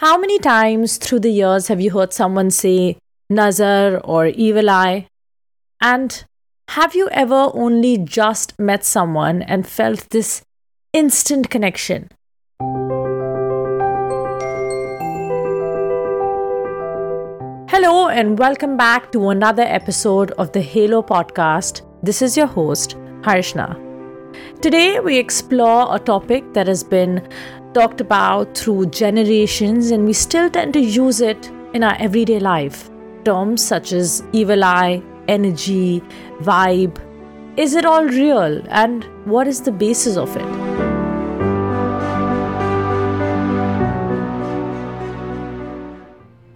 How many times through the years have you heard someone say nazar or evil eye? And have you ever only just met someone and felt this instant connection? Hello, and welcome back to another episode of the Halo podcast. This is your host, Harshna. Today, we explore a topic that has been talked about through generations, and we still tend to use it in our everyday life. Terms such as evil eye, energy, vibe. Is it all real? And what is the basis of it?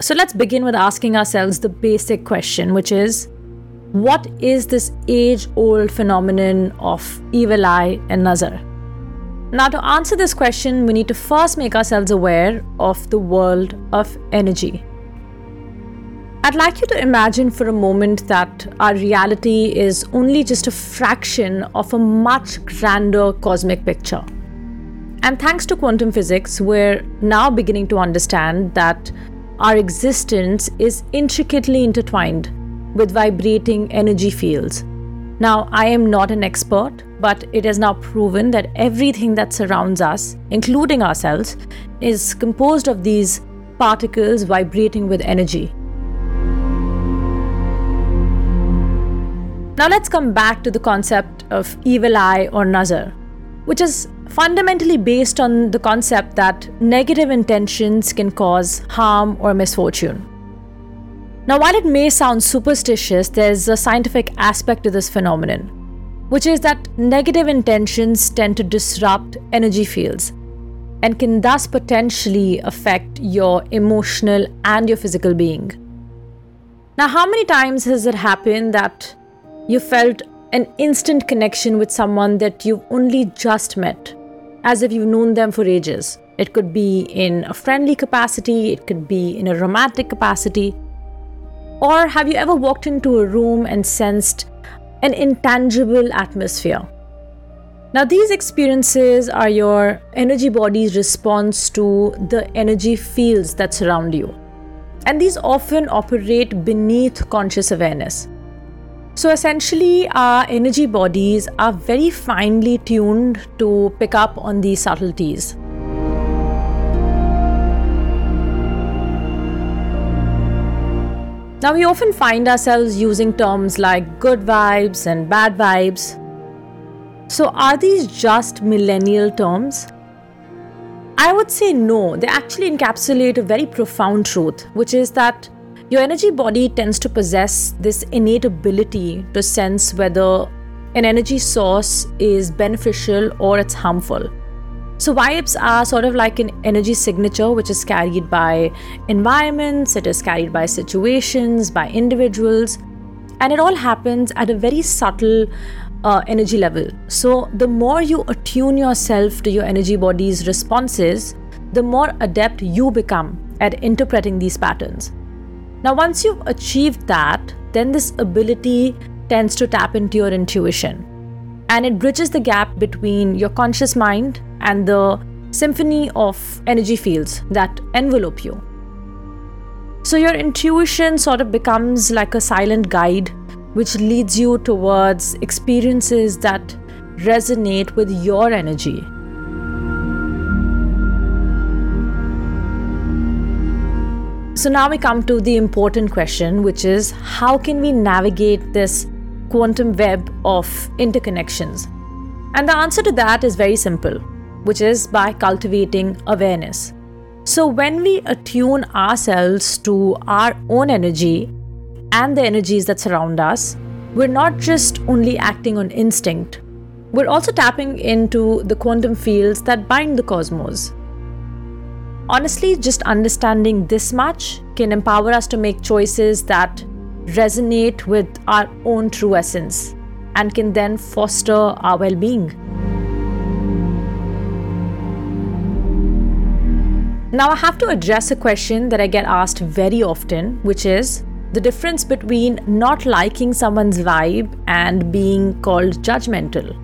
So let's begin with asking ourselves the basic question, which is what is this age old phenomenon of evil eye and nazar? Now, to answer this question, we need to first make ourselves aware of the world of energy. I'd like you to imagine for a moment that our reality is only just a fraction of a much grander cosmic picture. And thanks to quantum physics, we're now beginning to understand that our existence is intricately intertwined with vibrating energy fields. Now, I am not an expert, but it is now proven that everything that surrounds us, including ourselves, is composed of these particles vibrating with energy. Now, let's come back to the concept of evil eye or nazar, which is fundamentally based on the concept that negative intentions can cause harm or misfortune. Now, while it may sound superstitious, there's a scientific aspect to this phenomenon which is that negative intentions tend to disrupt energy fields and can thus potentially affect your emotional and your physical being. Now, how many times has it happened that you felt an instant connection with someone that you've only just met, as if you've known them for ages? It could be in a friendly capacity, it could be in a romantic capacity. Or have you ever walked into a room and sensed an intangible atmosphere. Now, these experiences are your energy body's response to the energy fields that surround you. And these often operate beneath conscious awareness. So, essentially, our energy bodies are very finely tuned to pick up on these subtleties. Now, we often find ourselves using terms like good vibes and bad vibes. So, are these just millennial terms? I would say no, they actually encapsulate a very profound truth, which is that your energy body tends to possess this innate ability to sense whether an energy source is beneficial or it's harmful. So, vibes are sort of like an energy signature which is carried by environments, it is carried by situations, by individuals, and it all happens at a very subtle uh, energy level. So, the more you attune yourself to your energy body's responses, the more adept you become at interpreting these patterns. Now, once you've achieved that, then this ability tends to tap into your intuition and it bridges the gap between your conscious mind and the symphony of energy fields that envelope you. So, your intuition sort of becomes like a silent guide which leads you towards experiences that resonate with your energy. So, now we come to the important question, which is how can we navigate this quantum web of interconnections? And the answer to that is very simple which is by cultivating awareness. So, when we attune ourselves to our own energy and the energies that surround us, we're not just only acting on instinct, we're also tapping into the quantum fields that bind the cosmos. Honestly, just understanding this much can empower us to make choices that resonate with our own true essence and can then foster our well being. Now, I have to address a question that I get asked very often, which is the difference between not liking someone's vibe and being called judgmental.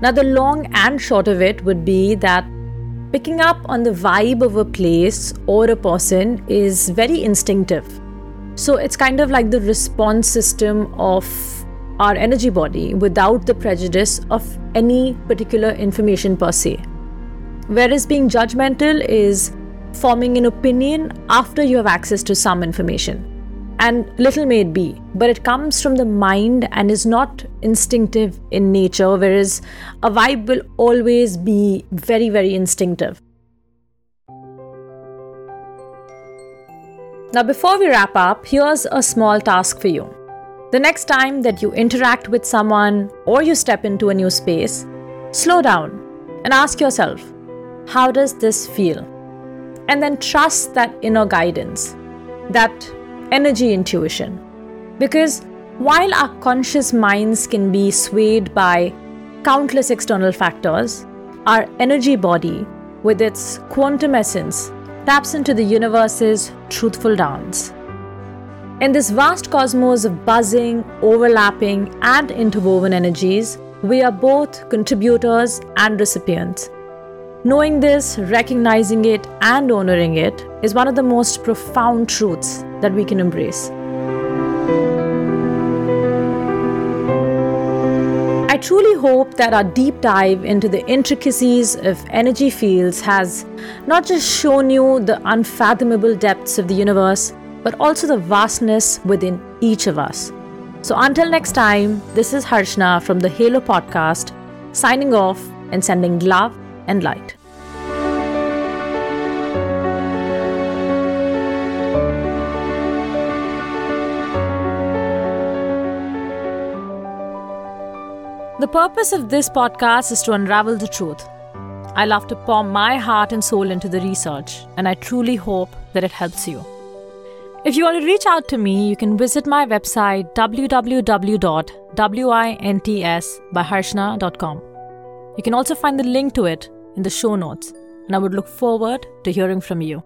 Now, the long and short of it would be that picking up on the vibe of a place or a person is very instinctive. So it's kind of like the response system of our energy body without the prejudice of any particular information per se. Whereas being judgmental is forming an opinion after you have access to some information. And little may it be, but it comes from the mind and is not instinctive in nature, whereas a vibe will always be very, very instinctive. Now, before we wrap up, here's a small task for you. The next time that you interact with someone or you step into a new space, slow down and ask yourself, how does this feel? And then trust that inner guidance, that energy intuition. Because while our conscious minds can be swayed by countless external factors, our energy body, with its quantum essence, taps into the universe's truthful dance. In this vast cosmos of buzzing, overlapping, and interwoven energies, we are both contributors and recipients. Knowing this, recognizing it, and honoring it is one of the most profound truths that we can embrace. I truly hope that our deep dive into the intricacies of energy fields has not just shown you the unfathomable depths of the universe, but also the vastness within each of us. So until next time, this is Harshna from the Halo Podcast, signing off and sending love and light. The purpose of this podcast is to unravel the truth. I love to pour my heart and soul into the research, and I truly hope that it helps you. If you want to reach out to me, you can visit my website www.wintsbyharshna.com. You can also find the link to it in the show notes, and I would look forward to hearing from you.